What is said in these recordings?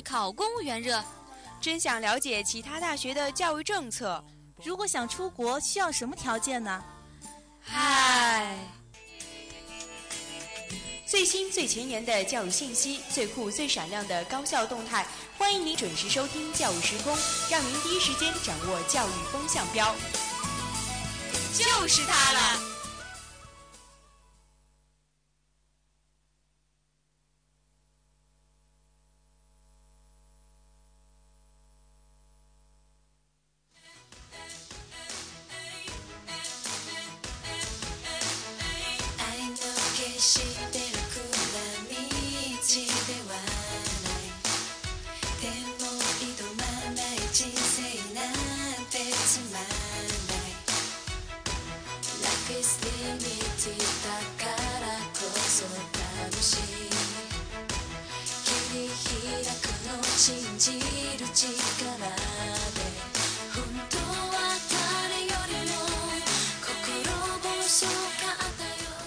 考公务员热，真想了解其他大学的教育政策。如果想出国，需要什么条件呢？嗨，最新最前沿的教育信息，最酷最闪亮的高校动态，欢迎您准时收听《教育时空》，让您第一时间掌握教育风向标。就是它了。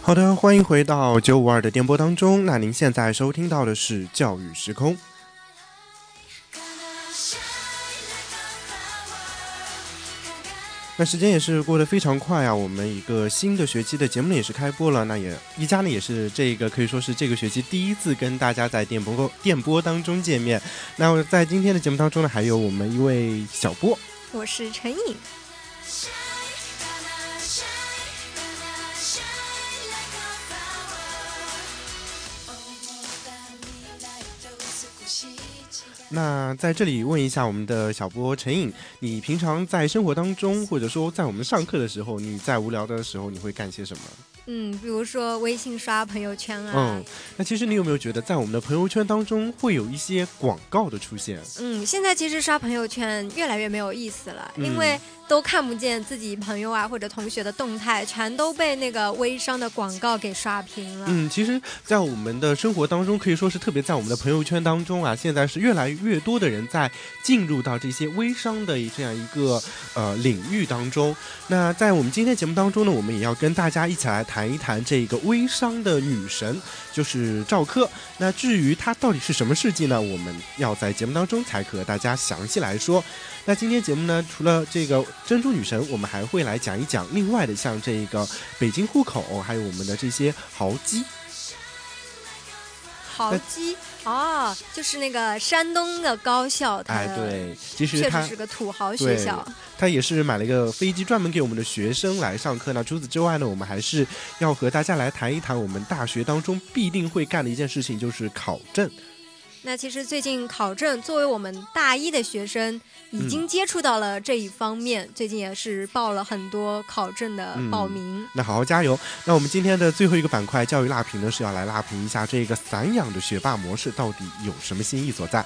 好的，欢迎回到九五二的电波当中。那您现在收听到的是教育时空。那时间也是过得非常快啊，我们一个新的学期的节目呢也是开播了。那也一家呢也是这个可以说是这个学期第一次跟大家在电波电波当中见面。那在今天的节目当中呢，还有我们一位小波，我是陈颖。那在这里问一下我们的小波陈颖，你平常在生活当中，或者说在我们上课的时候，你在无聊的时候，你会干些什么？嗯，比如说微信刷朋友圈啊。嗯，那其实你有没有觉得，在我们的朋友圈当中会有一些广告的出现？嗯，现在其实刷朋友圈越来越没有意思了，因为。都看不见自己朋友啊或者同学的动态，全都被那个微商的广告给刷屏了。嗯，其实，在我们的生活当中，可以说是特别在我们的朋友圈当中啊，现在是越来越多的人在进入到这些微商的这样一个呃领域当中。那在我们今天节目当中呢，我们也要跟大家一起来谈一谈这个微商的女神，就是赵柯。那至于她到底是什么事迹呢？我们要在节目当中才和大家详细来说。那今天节目呢，除了这个珍珠女神，我们还会来讲一讲另外的，像这个北京户口，还有我们的这些豪基。豪基哦，就是那个山东的高校，哎，对，其实确实是个土豪学校。他也是买了一个飞机，专门给我们的学生来上课。那除此之外呢，我们还是要和大家来谈一谈我们大学当中必定会干的一件事情，就是考证。那其实最近考证，作为我们大一的学生，已经接触到了这一方面。最近也是报了很多考证的报名。那好好加油。那我们今天的最后一个板块教育辣评呢，是要来辣评一下这个散养的学霸模式到底有什么新意所在。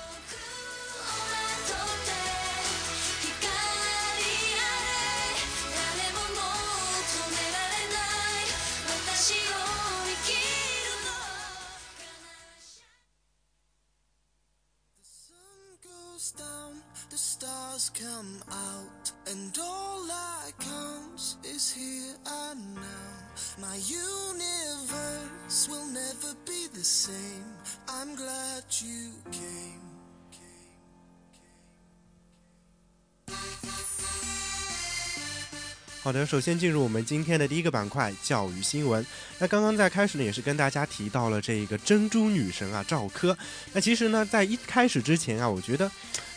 goes down, the stars come out, and all that counts is here and now. My universe will never be the same. I'm glad you came. 好的，首先进入我们今天的第一个板块教育新闻。那刚刚在开始呢，也是跟大家提到了这个珍珠女神啊，赵柯。那其实呢，在一开始之前啊，我觉得。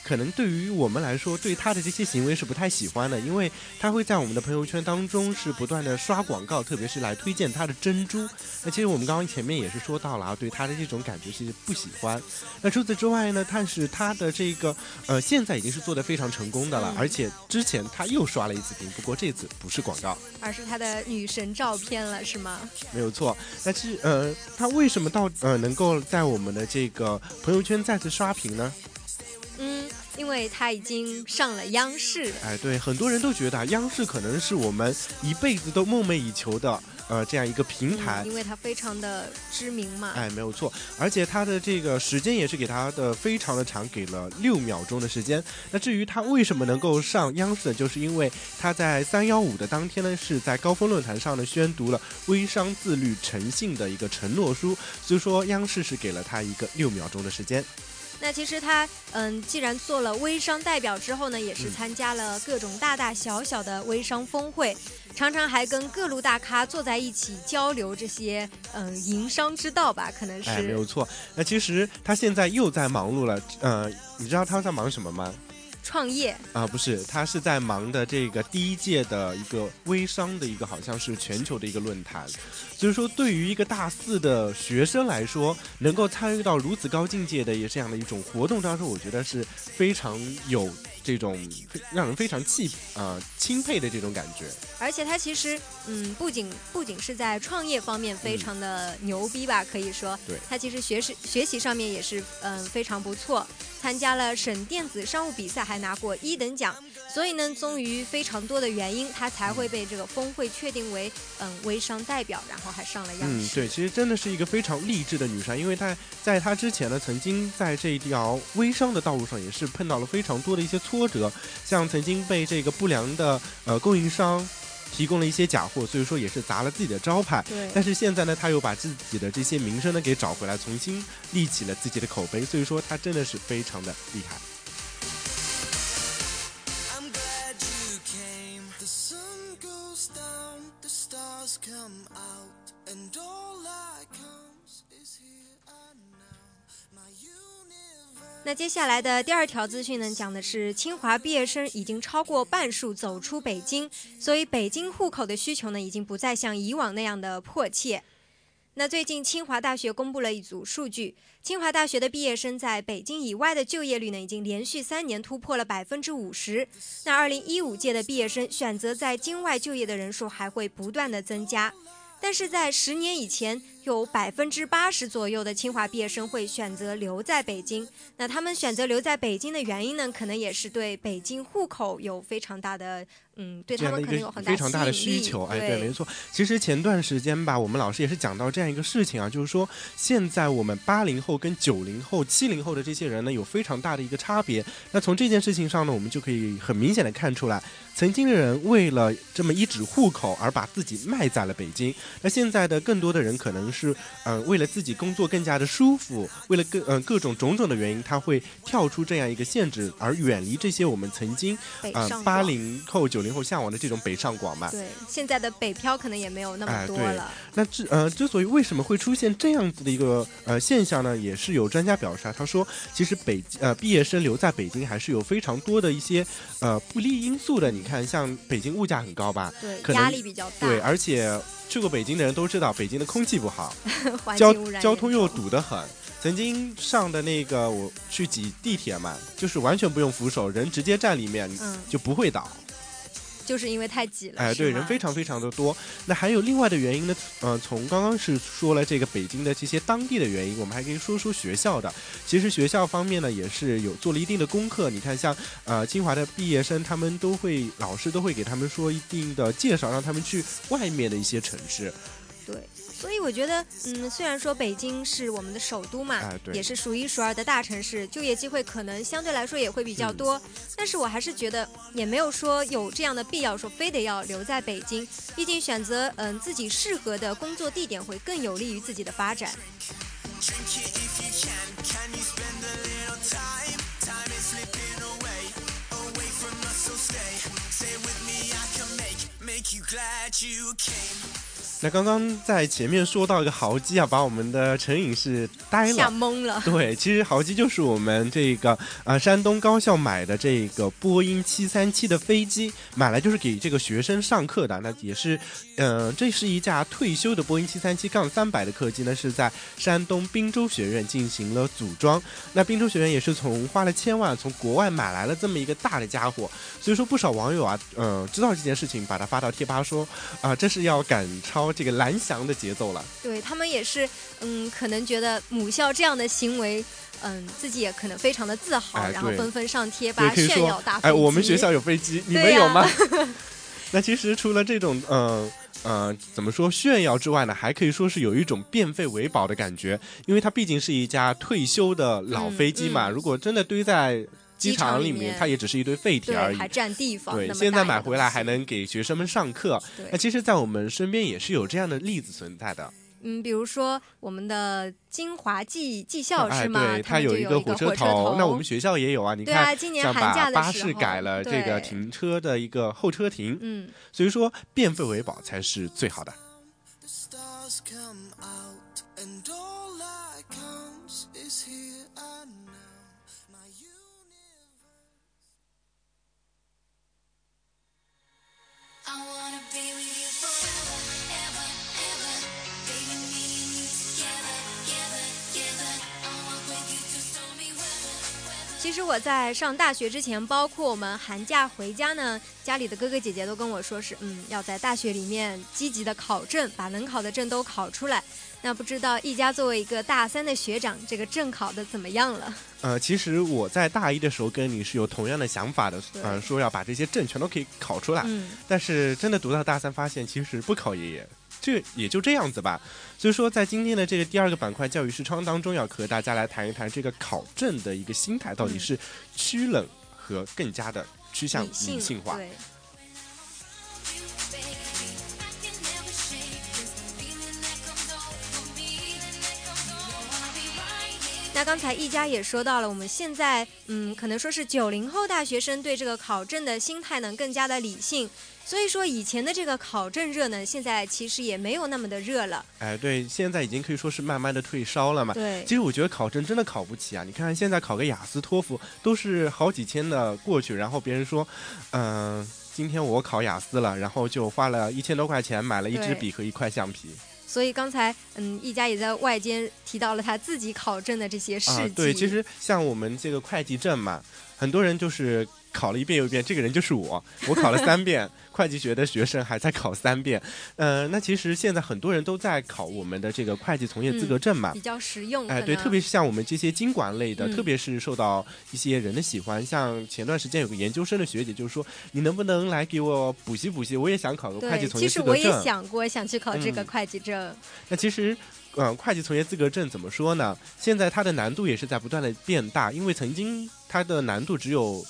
可能对于我们来说，对他的这些行为是不太喜欢的，因为他会在我们的朋友圈当中是不断的刷广告，特别是来推荐他的珍珠。那其实我们刚刚前面也是说到了啊，对他的这种感觉其实不喜欢。那除此之外呢，但是他的这个呃，现在已经是做的非常成功的了，而且之前他又刷了一次屏，不过这次不是广告，而是他的女神照片了，是吗？没有错。那是呃，他为什么到呃能够在我们的这个朋友圈再次刷屏呢？嗯。因为他已经上了央视，哎，对，很多人都觉得央视可能是我们一辈子都梦寐以求的，呃，这样一个平台，因为它非常的知名嘛，哎，没有错，而且他的这个时间也是给他的非常的长，给了六秒钟的时间。那至于他为什么能够上央视，就是因为他在三幺五的当天呢，是在高峰论坛上呢宣读了微商自律诚信的一个承诺书，所以说央视是给了他一个六秒钟的时间。那其实他嗯，既然做了微商代表之后呢，也是参加了各种大大小小的微商峰会，常常还跟各路大咖坐在一起交流这些嗯营商之道吧，可能是。哎，没有错。那其实他现在又在忙碌了，呃，你知道他在忙什么吗？创业啊，不是，他是在忙的这个第一届的一个微商的一个，好像是全球的一个论坛。所以说，对于一个大四的学生来说，能够参与到如此高境界的也这样的一种活动当中，我觉得是非常有。这种让人非常气呃钦佩的这种感觉，而且他其实嗯不仅不仅是在创业方面非常的牛逼吧，可以说，对，他其实学识学习上面也是嗯非常不错，参加了省电子商务比赛还拿过一等奖，所以呢，终于非常多的原因，他才会被这个峰会确定为嗯微商代表，然后还上了央视。嗯，对，其实真的是一个非常励志的女生，因为她在她之前呢，曾经在这一条微商的道路上也是碰到了非常多的一些挫。挫折，像曾经被这个不良的呃供应商提供了一些假货，所以说也是砸了自己的招牌。对。但是现在呢，他又把自己的这些名声呢给找回来，重新立起了自己的口碑，所以说他真的是非常的厉害。那接下来的第二条资讯呢，讲的是清华毕业生已经超过半数走出北京，所以北京户口的需求呢，已经不再像以往那样的迫切。那最近清华大学公布了一组数据，清华大学的毕业生在北京以外的就业率呢，已经连续三年突破了百分之五十。那二零一五届的毕业生选择在京外就业的人数还会不断的增加，但是在十年以前。有百分之八十左右的清华毕业生会选择留在北京。那他们选择留在北京的原因呢？可能也是对北京户口有非常大的，嗯，对他们可能有很大非常大的需求。哎，对，没错。其实前段时间吧，我们老师也是讲到这样一个事情啊，就是说现在我们八零后跟九零后、七零后的这些人呢，有非常大的一个差别。那从这件事情上呢，我们就可以很明显的看出来，曾经的人为了这么一纸户口而把自己卖在了北京。那现在的更多的人可能是。是，嗯，为了自己工作更加的舒服，为了各嗯各种种种的原因，他会跳出这样一个限制，而远离这些我们曾经嗯八零后、九零后向往的这种北上广嘛。对，现在的北漂可能也没有那么多了。那之呃之所以为什么会出现这样子的一个呃现象呢？也是有专家表示啊，他说其实北呃毕业生留在北京还是有非常多的一些呃不利因素的。你看，像北京物价很高吧？对，可压力比较大。对，而且。去过北京的人都知道，北京的空气不好，交交通又堵得很。曾经上的那个，我去挤地铁嘛，就是完全不用扶手，人直接站里面，就不会倒。就是因为太挤了，哎，对，人非常非常的多。那还有另外的原因呢？呃，从刚刚是说了这个北京的这些当地的原因，我们还可以说说学校的。其实学校方面呢，也是有做了一定的功课。你看，像呃清华的毕业生，他们都会老师都会给他们说一定的介绍，让他们去外面的一些城市。对。所以我觉得，嗯，虽然说北京是我们的首都嘛，也是数一数二的大城市，就业机会可能相对来说也会比较多。但是我还是觉得，也没有说有这样的必要，说非得要留在北京。毕竟选择嗯自己适合的工作地点，会更有利于自己的发展。那刚刚在前面说到一个豪机啊，把我们的陈颖是呆了，吓懵了。对，其实豪机就是我们这个啊山东高校买的这个波音七三七的飞机，买来就是给这个学生上课的。那也是，嗯，这是一架退休的波音七三七杠三百的客机呢，是在山东滨州学院进行了组装。那滨州学院也是从花了千万从国外买来了这么一个大的家伙，所以说不少网友啊，嗯，知道这件事情，把它发到贴吧说啊，这是要赶超。这个蓝翔的节奏了，对他们也是，嗯，可能觉得母校这样的行为，嗯，自己也可能非常的自豪，然后纷纷上贴吧炫耀大飞机。哎，我们学校有飞机，你们有吗？那其实除了这种，嗯嗯，怎么说炫耀之外呢，还可以说是有一种变废为宝的感觉，因为它毕竟是一家退休的老飞机嘛。如果真的堆在机场里面，它也只是一堆废铁而已，还占地方。对，现在买回来还能给学生们上课。那其实，在我们身边也是有这样的例子存在的。嗯，比如说我们的金华技技校哎，是吗？对，它有一他们就有火车头。那我们学校也有啊，你对啊，看，今年寒假的时候士改了这个对停车的一个候车亭，嗯，所以说变废为宝才是最好的。The stars come out, and all that counts is here and now. 其实我在上大学之前，包括我们寒假回家呢，家里的哥哥姐姐都跟我说是，嗯，要在大学里面积极的考证，把能考的证都考出来。那不知道一家作为一个大三的学长，这个证考的怎么样了？呃，其实我在大一的时候跟你是有同样的想法的，对呃，说要把这些证全都可以考出来。嗯，但是真的读到大三，发现其实不考也也这也就这样子吧。所以说，在今天的这个第二个板块教育视窗当中，要和大家来谈一谈这个考证的一个心态到底嗯是趋冷和更加的趋向理性化。对。那刚才一家也说到了，我们现在嗯，可能说是九零后大学生对这个考证的心态呢更加的理性，所以说以前的这个考证热呢，现在其实也没有那么的热了。哎，对，现在已经可以说是慢慢的退烧了嘛。对其实我觉得考证真的考不起啊！你看现在考个雅思、托福都是好几千的过去，然后别人说，嗯、今天我考雅思了，然后就花了一千多块钱买了一支笔和一块橡皮。所以刚才嗯，一家也在外间提到了他自己考证的这些事迹。啊，对，其实像我们这个会计证嘛，很多人就是考了一遍又一遍，这个人就是我，我考了三遍，会计学的学生还在考三遍。呃，那其实现在很多人都在考我们的这个会计从业资格证嘛。比较实用。哎，对，特别是像我们这些经管类的，嗯特别是受到一些人的喜欢。像前段时间有个研究生的学姐就是说：“你能不能来给我补习补习？我也想考个会计从业资格证其实我也业资格证。”想过想去考这个嗯会计证。那其实，嗯，会计从业资格证怎么说呢？现在它的难度也是在不断的变大，因为曾经它的难度只有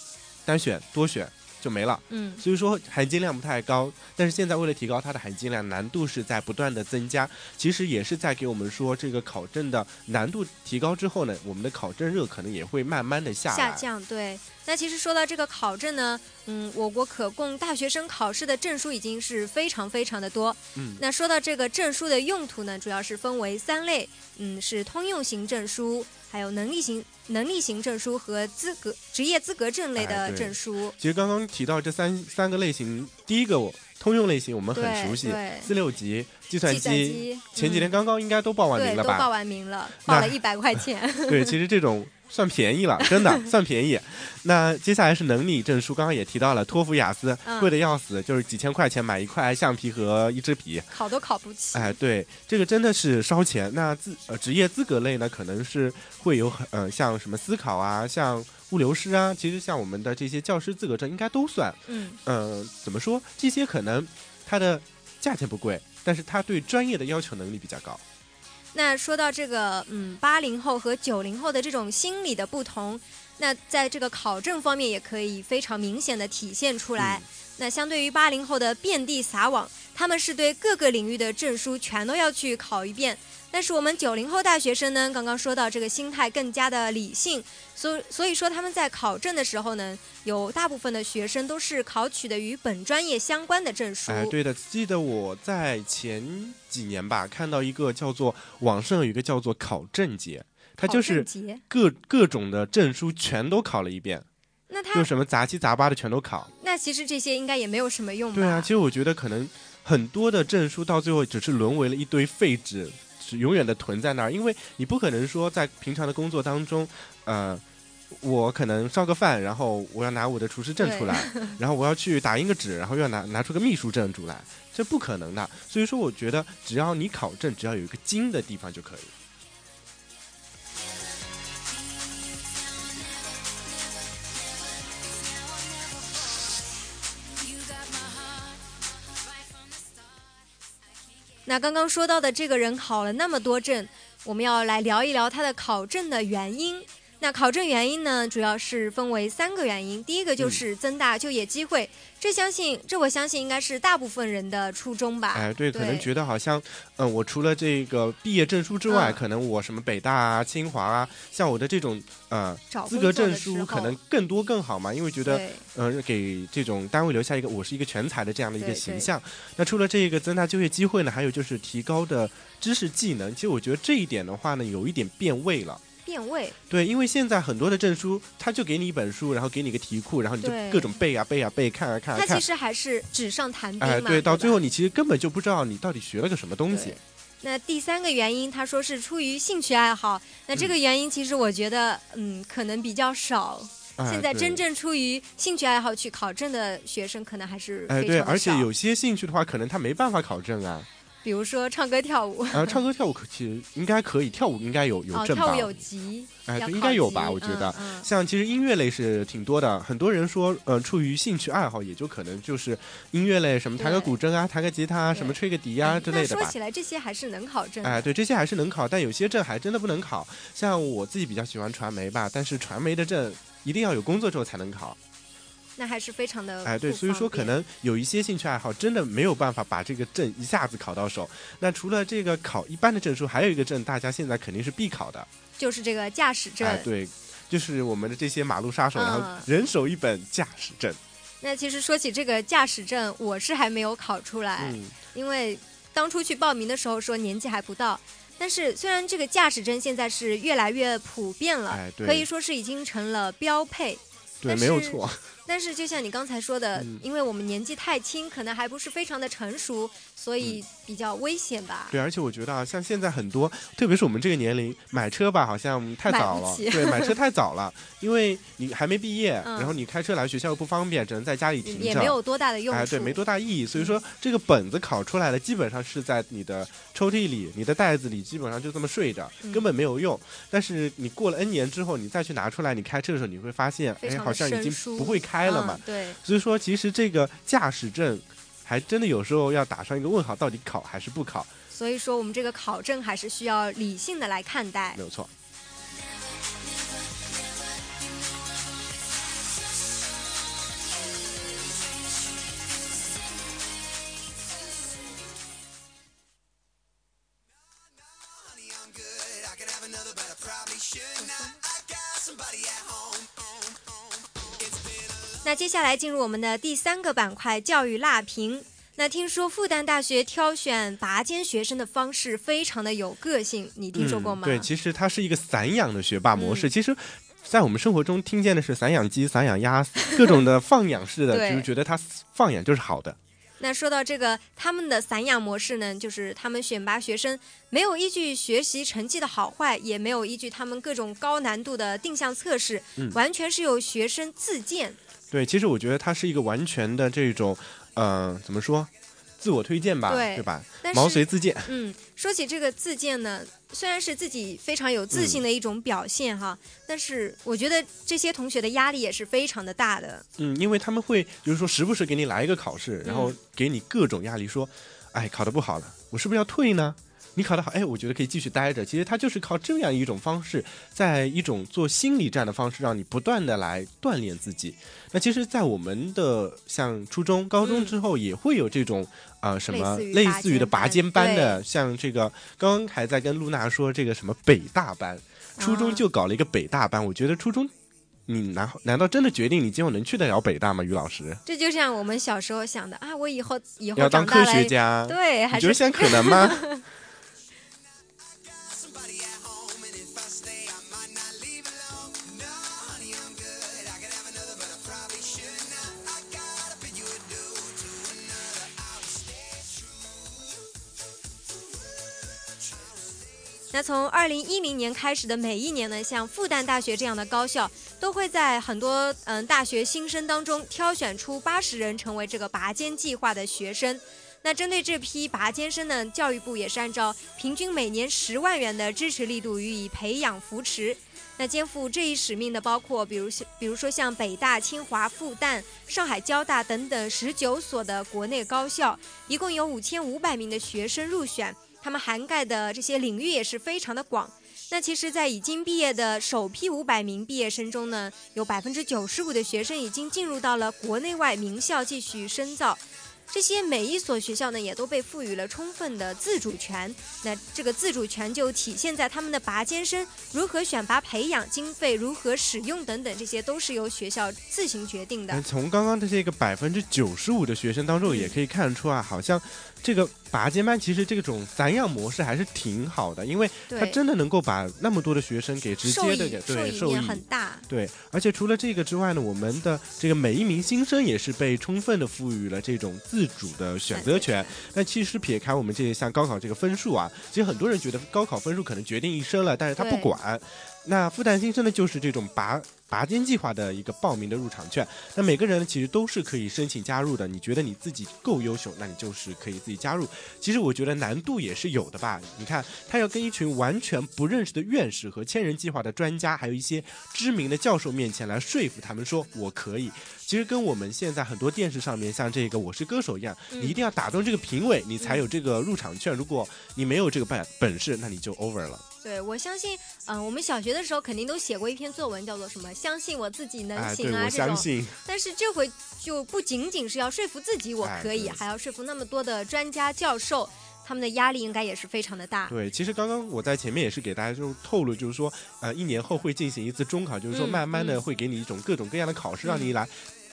单选、多选就没了。嗯，所以说含金量不太高，但是现在为了提高它的含金量，难度是在不断的增加。其实也是在给我们说，这个考证的难度提高之后呢，我们的考证热可能也会慢慢的下来。下降。对，那其实说到这个考证呢，嗯，我国可供大学生考试的证书已经是非常非常的多。嗯，那说到这个证书的用途呢，主要是分为三类，嗯，是通用型证书，还有能力型能力型证书和资格职业资格证类哎的证书。其实刚刚提到这三三个类型，第一个我通用类型我们很熟悉，四六级计算机。前几天嗯刚刚应该都报完名了吧？都报完名了，那报了一百块钱。对，其实这种算便宜了，真的算便宜。那接下来是能力证书，刚刚也提到了，托福、雅思嗯贵的要死，就是几千块钱买一块橡皮和一支笔。考都考不起。哎，对，这个真的是烧钱。那自呃职业资格类呢，可能是会有很呃像什么思考啊，像物流师啊，其实像我们的这些教师资格证应该都算。嗯，呃，怎么说？这些可能它的价钱不贵，但是它对专业的要求能力比较高。那说到这个，嗯，八零后和九零后的这种心理的不同，那在这个考证方面也可以非常明显的体现出来。那相对于八零后的遍地撒网，他们是对各个领域的证书全都要去考一遍。但是我们九零后大学生呢，刚刚说到这个心态更加的理性，所所以说他们在考证的时候呢，有大部分的学生都是考取的与本专业相关的证书。哎，对的，记得我在前几年吧，看到一个叫做网上有一个叫做考证节，它就是各各种的证书全都考了一遍，那他就什么杂七杂八的全都考。那其实这些应该也没有什么用吧？对啊，其实我觉得可能很多的证书到最后只是沦为了一堆废纸，是永远的囤在那儿，因为你不可能说在平常的工作当中，呃。我可能烧个饭，然后我要拿我的厨师证出来，然后我要去打印个纸，然后又要拿拿出个秘书证出来，这不可能的。所以说，我觉得只要你考证，只要有一个金的地方就可以。那刚刚说到的这个人考了那么多证，我们要来聊一聊他的考证的原因。那考证原因呢，主要是分为三个原因。第一个嗯就是增大就业机会，这相信这我相信应该是大部分人的初衷吧。哎，对，可能觉得好像，嗯、我除了这个毕业证书之外，嗯可能我什么北大啊、清华啊，像我的这种呃资格证书可能更多更好嘛，因为觉得嗯呃给这种单位留下一个我是一个全才的这样的一个形象。那除了这个增大就业机会呢，还有就是提高的知识技能。其实我觉得这一点的话呢，有一点变味了。变味，对，因为现在很多的证书，他就给你一本书，然后给你一个题库，然后你就各种背啊背啊背，看啊看啊看它其。实还是纸上谈兵嘛。哎，对，到最后你其实根本就不知道你到底学了个什么东西。那第三个原因，他说是出于兴趣爱好。那这个原因其实我觉得，嗯，可能比较少。现在真正出于兴趣爱好去考证的学生，可能还是哎，对，而且有些兴趣的话，可能他没办法考证啊。比如说唱歌跳舞。呃，唱歌跳舞可其实应该可以，跳舞应该有有哦，证吧？跳舞有级，哎，对，应该有吧？我觉得。嗯嗯像其实音乐类是挺多的，很多人说，呃，出于兴趣爱好，也就可能就是音乐类，什么弹个古筝啊，弹个吉他啊，什么吹个笛啊哎之类的吧那说起。来，这些还是能考证的。哎，对，这些还是能考，但有些证还真的不能考。像我自己比较喜欢传媒吧，但是传媒的证一定要有工作之后才能考。那还是非常的哎，对，所以说可能有一些兴趣爱好真的没有办法把这个证一下子考到手。那除了这个考一般的证书，还有一个证，大家现在肯定是必考的。就是这个驾驶证。哎，对，就是我们的这些马路杀手，然后嗯人手一本驾驶证。那其实说起这个驾驶证，我是还没有考出来，嗯，因为当初去报名的时候说年纪还不到。但是虽然这个驾驶证现在是越来越普遍了，哎对可以说是已经成了标配。对，没有错。但是就像你刚才说的，嗯因为我们年纪太轻，可能还不是非常的成熟，所以比较危险吧。对，而且我觉得啊，像现在很多，特别是我们这个年龄，买车吧，好像太早了。对，买车太早了，因为你还没毕业，嗯然后你开车来学校又不方便，只能在家里停着。也没有多大的用处。哎，对，没多大意义。所以说，这个本子考出来了，基本上是在你的抽屉里、你的袋子里，基本上就这么睡着，嗯根本没有用。但是你过了 N 年之后，你再去拿出来，你开车的时候，你会发现，哎，好像已经不会开了嘛。嗯对，所以说，其实这个驾驶证，还真的有时候要打上一个问号，到底考还是不考？所以说我们这个考证还是需要理性的来看待没。有错。接下来进入我们的第三个板块——教育辣评。那听说复旦大学挑选拔尖学生的方式非常的有个性，你听说过吗？嗯？对，其实它是一个散养的学霸模式。其实，在我们生活中听见的是散养鸡、散养鸭，各种的放养式的，就是觉得它放养就是好的。那说到这个，他们的散养模式呢，就是他们选拔学生没有依据学习成绩的好坏，也没有依据他们各种高难度的定向测试，嗯完全是由学生自荐。对，其实我觉得它是一个完全的这种，呃，怎么说，自我推荐吧，对吧？毛遂，自荐。嗯，说起这个自荐呢，虽然是自己非常有自信的一种表现哈，但是我觉得这些同学的压力也是非常的大的。嗯，因为他们会就是说时不时给你来一个考试，然后嗯给你各种压力，说，哎，考得不好了，我是不是要退呢？你考得好，哎，我觉得可以继续待着。其实他就是靠这样一种方式，在一种做心理战的方式，让你不断的来锻炼自己。那其实，在我们的像初中、高中嗯之后，也会有这种啊、呃什么类似于的拔尖班的，像这个刚刚还在跟露娜说这个什么北大班，初中啊就搞了一个北大班。我觉得初中。你难难道真的决定你今后能去得了北大吗，于老师？这就像我们小时候想的啊，我以后以后要当科学家，对，还是你觉得现在可能吗？那从二零一零年开始的每一年呢，像复旦大学这样的高校，都会在很多嗯大学新生当中挑选出八十人成为这个拔尖计划的学生。那针对这批拔尖生呢，教育部也是按照平均每年十万元的支持力度予以培养扶持。那肩负这一使命的包括，比如比如说像北大、清华、复旦、上海交大等等十九所的国内高校，一共有五千五百名的学生入选。他们涵盖的这些领域也是非常的广，那其实，在已经毕业的首批五百名毕业生中呢，有百分之九十五的学生已经进入到了国内外名校继续深造。这些每一所学校呢，也都被赋予了充分的自主权。那这个自主权就体现在他们的拔尖生如何选拔、培养、经费如何使用等等，这些都是由学校自行决定的嗯。从刚刚的这个百分之九十五的学生当中，也可以看出啊，好像这个拔尖班其实这种散养模式还是挺好的，因为它，真的能够把那么多的学生给直接的给受对受益。很大。对，而且除了这个之外呢，我们的这个每一名新生也是被充分的赋予了这种自主的选择权。那其实撇开我们这些像高考这个分数啊，其实很多人觉得高考分数可能决定一生了，但是他不管。那复旦新生呢，就是这种拔拔尖计划的一个报名的入场券。那每个人呢，其实都是可以申请加入的。你觉得你自己够优秀，那你就是可以自己加入。其实我觉得难度也是有的吧。你看，他要跟一群完全不认识的院士和千人计划的专家，还有一些知名的教授面前来说服他们说我可以。其实跟我们现在很多电视上面像这个《我是歌手》一样，嗯你一定要打动这个评委，你才有这个入场券。如果你没有这个本本事，那你就 over 了。对，我相信，嗯、我们小学的时候肯定都写过一篇作文，叫做什么“相信我自己能行啊”我这种。相信。但是这回就不仅仅是要说服自己我哎可以，对还要说服那么多的专家教授，他们的压力应该也是非常的大。对，其实刚刚我在前面也是给大家就透露，就是说，呃，一年后会进行一次中考，就是说嗯慢慢的嗯会给你一种各种各样的考试，让你来。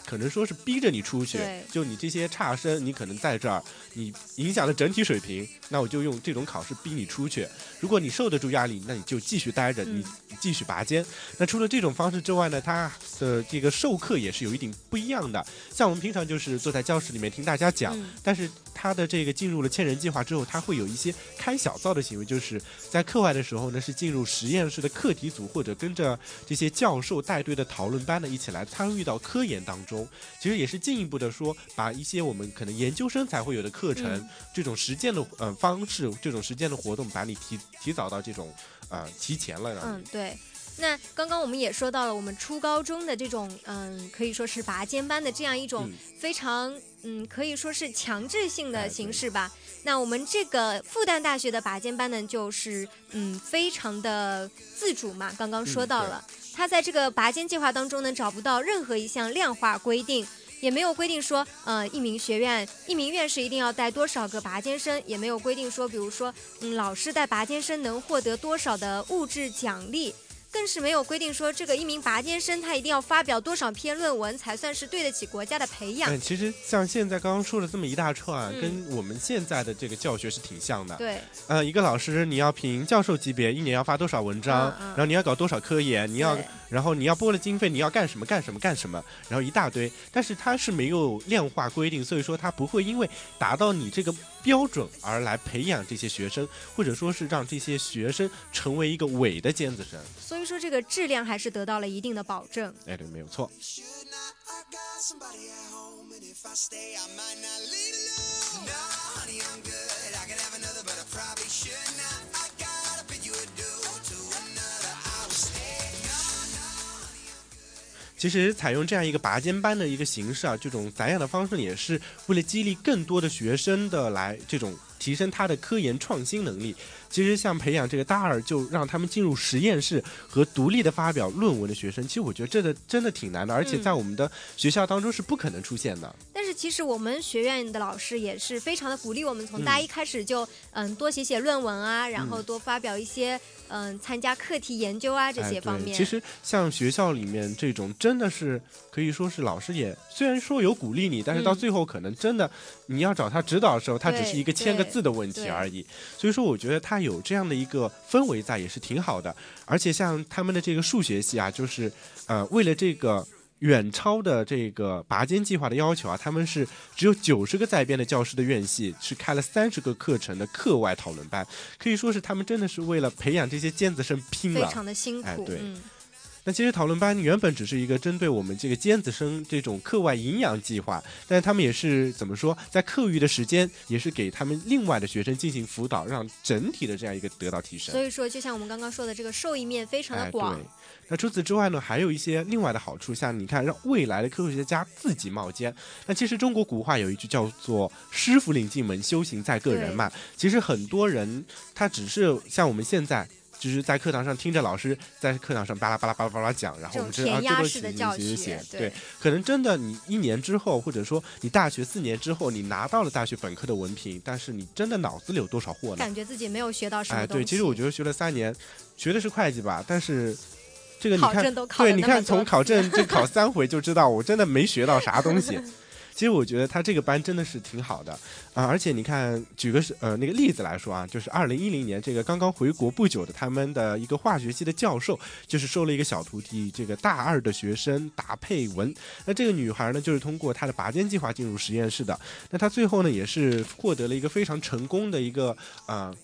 可能说是逼着你出去，就你这些差生，你可能在这儿，你影响了整体水平，那我就用这种考试逼你出去。如果你受得住压力，那你就继续待着，嗯你你继续拔尖。那除了这种方式之外呢，它的这个授课也是有一点不一样的。像我们平常就是坐在教室里面听大家讲，嗯但是他的这个进入了千人计划之后，他会有一些开小灶的行为，就是在课外的时候呢，是进入实验室的课题组，或者跟着这些教授带队的讨论班呢，一起来参与到科研当中。其实也是进一步的说，把一些我们可能研究生才会有的课程，嗯这种实践的呃方式，这种实践的活动，把你提提早到这种呃提前了，嗯，对。那刚刚我们也说到了，我们初高中的这种，嗯，可以说是拔尖班的这样一种嗯非常，嗯，可以说是强制性的形式吧。那我们这个复旦大学的拔尖班呢，就是，嗯，非常的自主嘛。刚刚说到了，他在这个拔尖计划当中呢，找不到任何一项量化规定。也没有规定说，呃，一名学院、一名院士一定要带多少个拔尖生，也没有规定说，比如说，嗯，老师带拔尖生能获得多少的物质奖励，更是没有规定说，这个一名拔尖生他一定要发表多少篇论文才算是对得起国家的培养。嗯，其实像现在刚刚说的这么一大串跟我们现在的这个教学是挺像的。对，呃，一个老师你要评教授级别，一年要发多少文章，嗯嗯然后你要搞多少科研，你要，然后你要拨了经费，你要干什么干什么干什么，然后一大堆，但是它是没有量化规定，所以说它不会因为达到你这个标准而来培养这些学生，或者说是让这些学生成为一个伪的尖子生。所以说这个质量还是得到了一定的保证。哎，对，没有错。其实采用这样一个拔尖班的一个形式啊，这种散养的方式，也是为了激励更多的学生的来这种提升他的科研创新能力。其实像培养这个大二就让他们进入实验室和独立的发表论文的学生，其实我觉得这个真的挺难的，而且嗯在我们的学校当中是不可能出现的。但是其实我们学院的老师也是非常的鼓励我们，从大一开始就嗯多写写论文啊，然后多发表一些嗯参加课题研究啊这哎些方面。对其实像学校里面这种，真的是可以说是老师也虽然说有鼓励你，但是到嗯最后可能真的你要找他指导的时候，他只是一个签个字的问题而已。所以说，我觉得他有这样的一个氛围在，也是挺好的。而且像他们的这个数学系啊，就是呃，为了这个。远超的这个拔尖计划的要求啊，他们是只有九十个在编的教师的院系，是开了三十个课程的课外讨论班，可以说是他们真的是为了培养这些尖子生拼了。非常的辛苦，哎对嗯，那其实讨论班原本只是一个针对我们这个尖子生这种课外营养计划，但是他们也是怎么说，在课余的时间也是给他们另外的学生进行辅导，让整体的这样一个得到提升所。以说就像我们刚刚说的，这个受益面非常的哎，广对。。那除此之外呢，还有一些另外的好处，像你看，让未来的科学家自己冒尖。那其实中国古话有一句叫做“师傅领进门，修行在个人”嘛。其实很多人他只是像我们现在。就是在课堂上听着老师在课堂上巴拉巴拉巴拉巴拉讲，然后我们知道啊这个写式的教写写学写，对可能真的你一年之后，或者说你大学四年之后，你拿到了大学本科的文凭，但是你真的脑子里有多少货呢？感觉自己没有学到什么哎。对，其实我觉得学了三年，学的是会计吧，但是这个你看对，你看从考证就考三回就知道，我真的没学到啥东西。其实我觉得他这个班真的是挺好的啊，而且你看，举个是呃那个例子来说啊，就是二零一零年这个刚刚回国不久的他们的一个化学系的教授，就是收了一个小徒弟，这个大二的学生达佩文。那这个女孩呢，就是通过她的拔尖计划进入实验室的。那她最后呢，也是获得了一个非常成功的一个啊、呃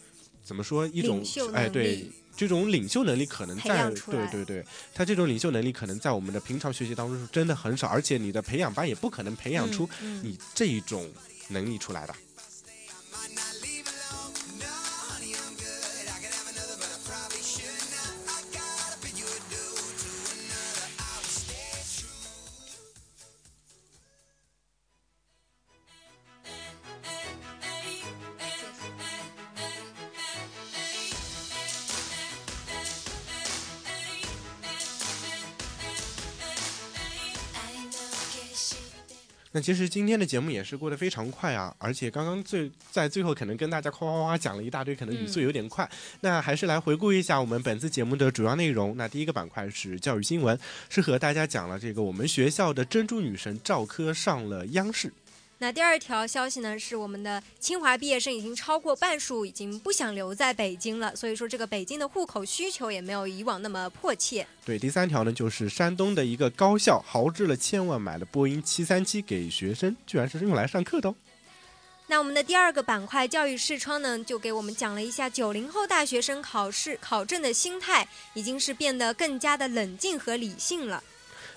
怎么说一种哎对。这种领袖能力可能在对对对，他这种领袖能力可能在我们的平常学习当中是真的很少，而且你的培养班也不可能培养出你这一种能力出来的。那其实今天的节目也是过得非常快啊，而且刚刚最在最后可能跟大家夸夸夸讲了一大堆，可能语速有点快。那还是来回顾一下我们本次节目的主要内容。那第一个板块是教育新闻，是和大家讲了这个我们学校的珍珠女神赵柯上了央视。那第二条消息呢，是我们的清华毕业生已经超过半数，已经不想留在北京了。所以说，这个北京的户口需求也没有以往那么迫切。对，第三条呢，就是山东的一个高校豪掷了千万买了波音七三七给学生，居然是用来上课的哦。那我们的第二个板块教育视窗呢，就给我们讲了一下九零后大学生考试考证的心态，已经是变得更加的冷静和理性了。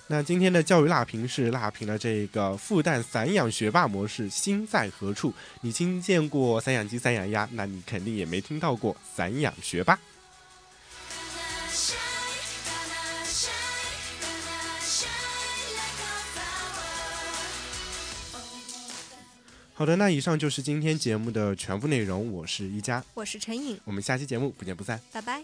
那今天的教育辣评是辣评了这个复旦散养学霸模式心在何处？你听见过散养鸡、散养鸭，那你肯定也没听到过散养学霸。好的，那以上就是今天节目的全部内容。我是一佳，我是陈颖，我们下期节目不见不散。拜拜。